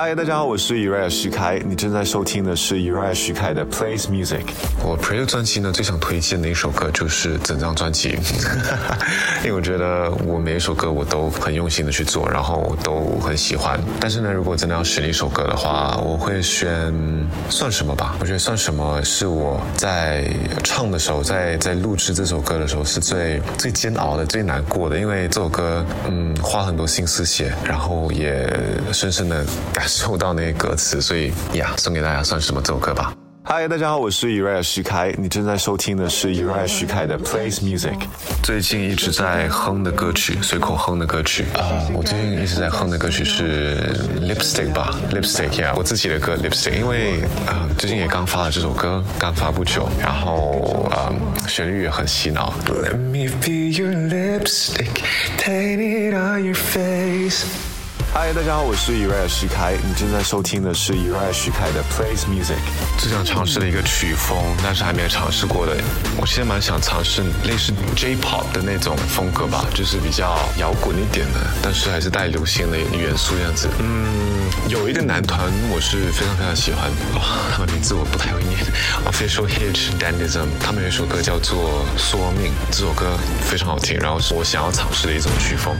嗨，大家好，我是 Uriah 徐开，你正在收听的是 Uriah 徐开的 Plays Music。我 Pre 专辑呢，最想推荐的一首歌就是整张专辑，因为我觉得我每一首歌我都很用心的去做，然后都很喜欢。但是呢，如果真的要选一首歌的话，我会选算什么吧？我觉得算什么是我在唱的时候，在在录制这首歌的时候是最最煎熬的、最难过的，因为这首歌嗯花很多心思写，然后也深深的感。受到那些歌词，所以呀，送给大家算什么这首歌吧。嗨，大家好，我是 Uriah 徐开，你正在收听的是 Uriah 徐开的 Plays Music。最近一直在哼的歌曲，随口哼的歌曲啊，我最近一直在哼的歌曲是 Lipstick 吧，Lipstick 呀，我自己的歌 Lipstick，因为啊，最近也刚发了这首歌，刚发不久，然后啊，旋律也很洗脑。Let me be your lipstick, paint it on your face。嗨，大家好，我是 Uriah 徐凯，你正在收听的是 Uriah 徐凯的 Plays Music。最想尝试的一个曲风，但是还没有尝试过的，我现在蛮想尝试类似 J-pop 的那种风格吧，就是比较摇滚一点的，但是还是带流行的元素这样子。嗯，有一个男团我是非常非常喜欢，哇，他们名字我不太会念，Official Hitch Dandism，他们有一首歌叫做《缩命》，这首歌非常好听，然后是我想要尝试的一种曲风。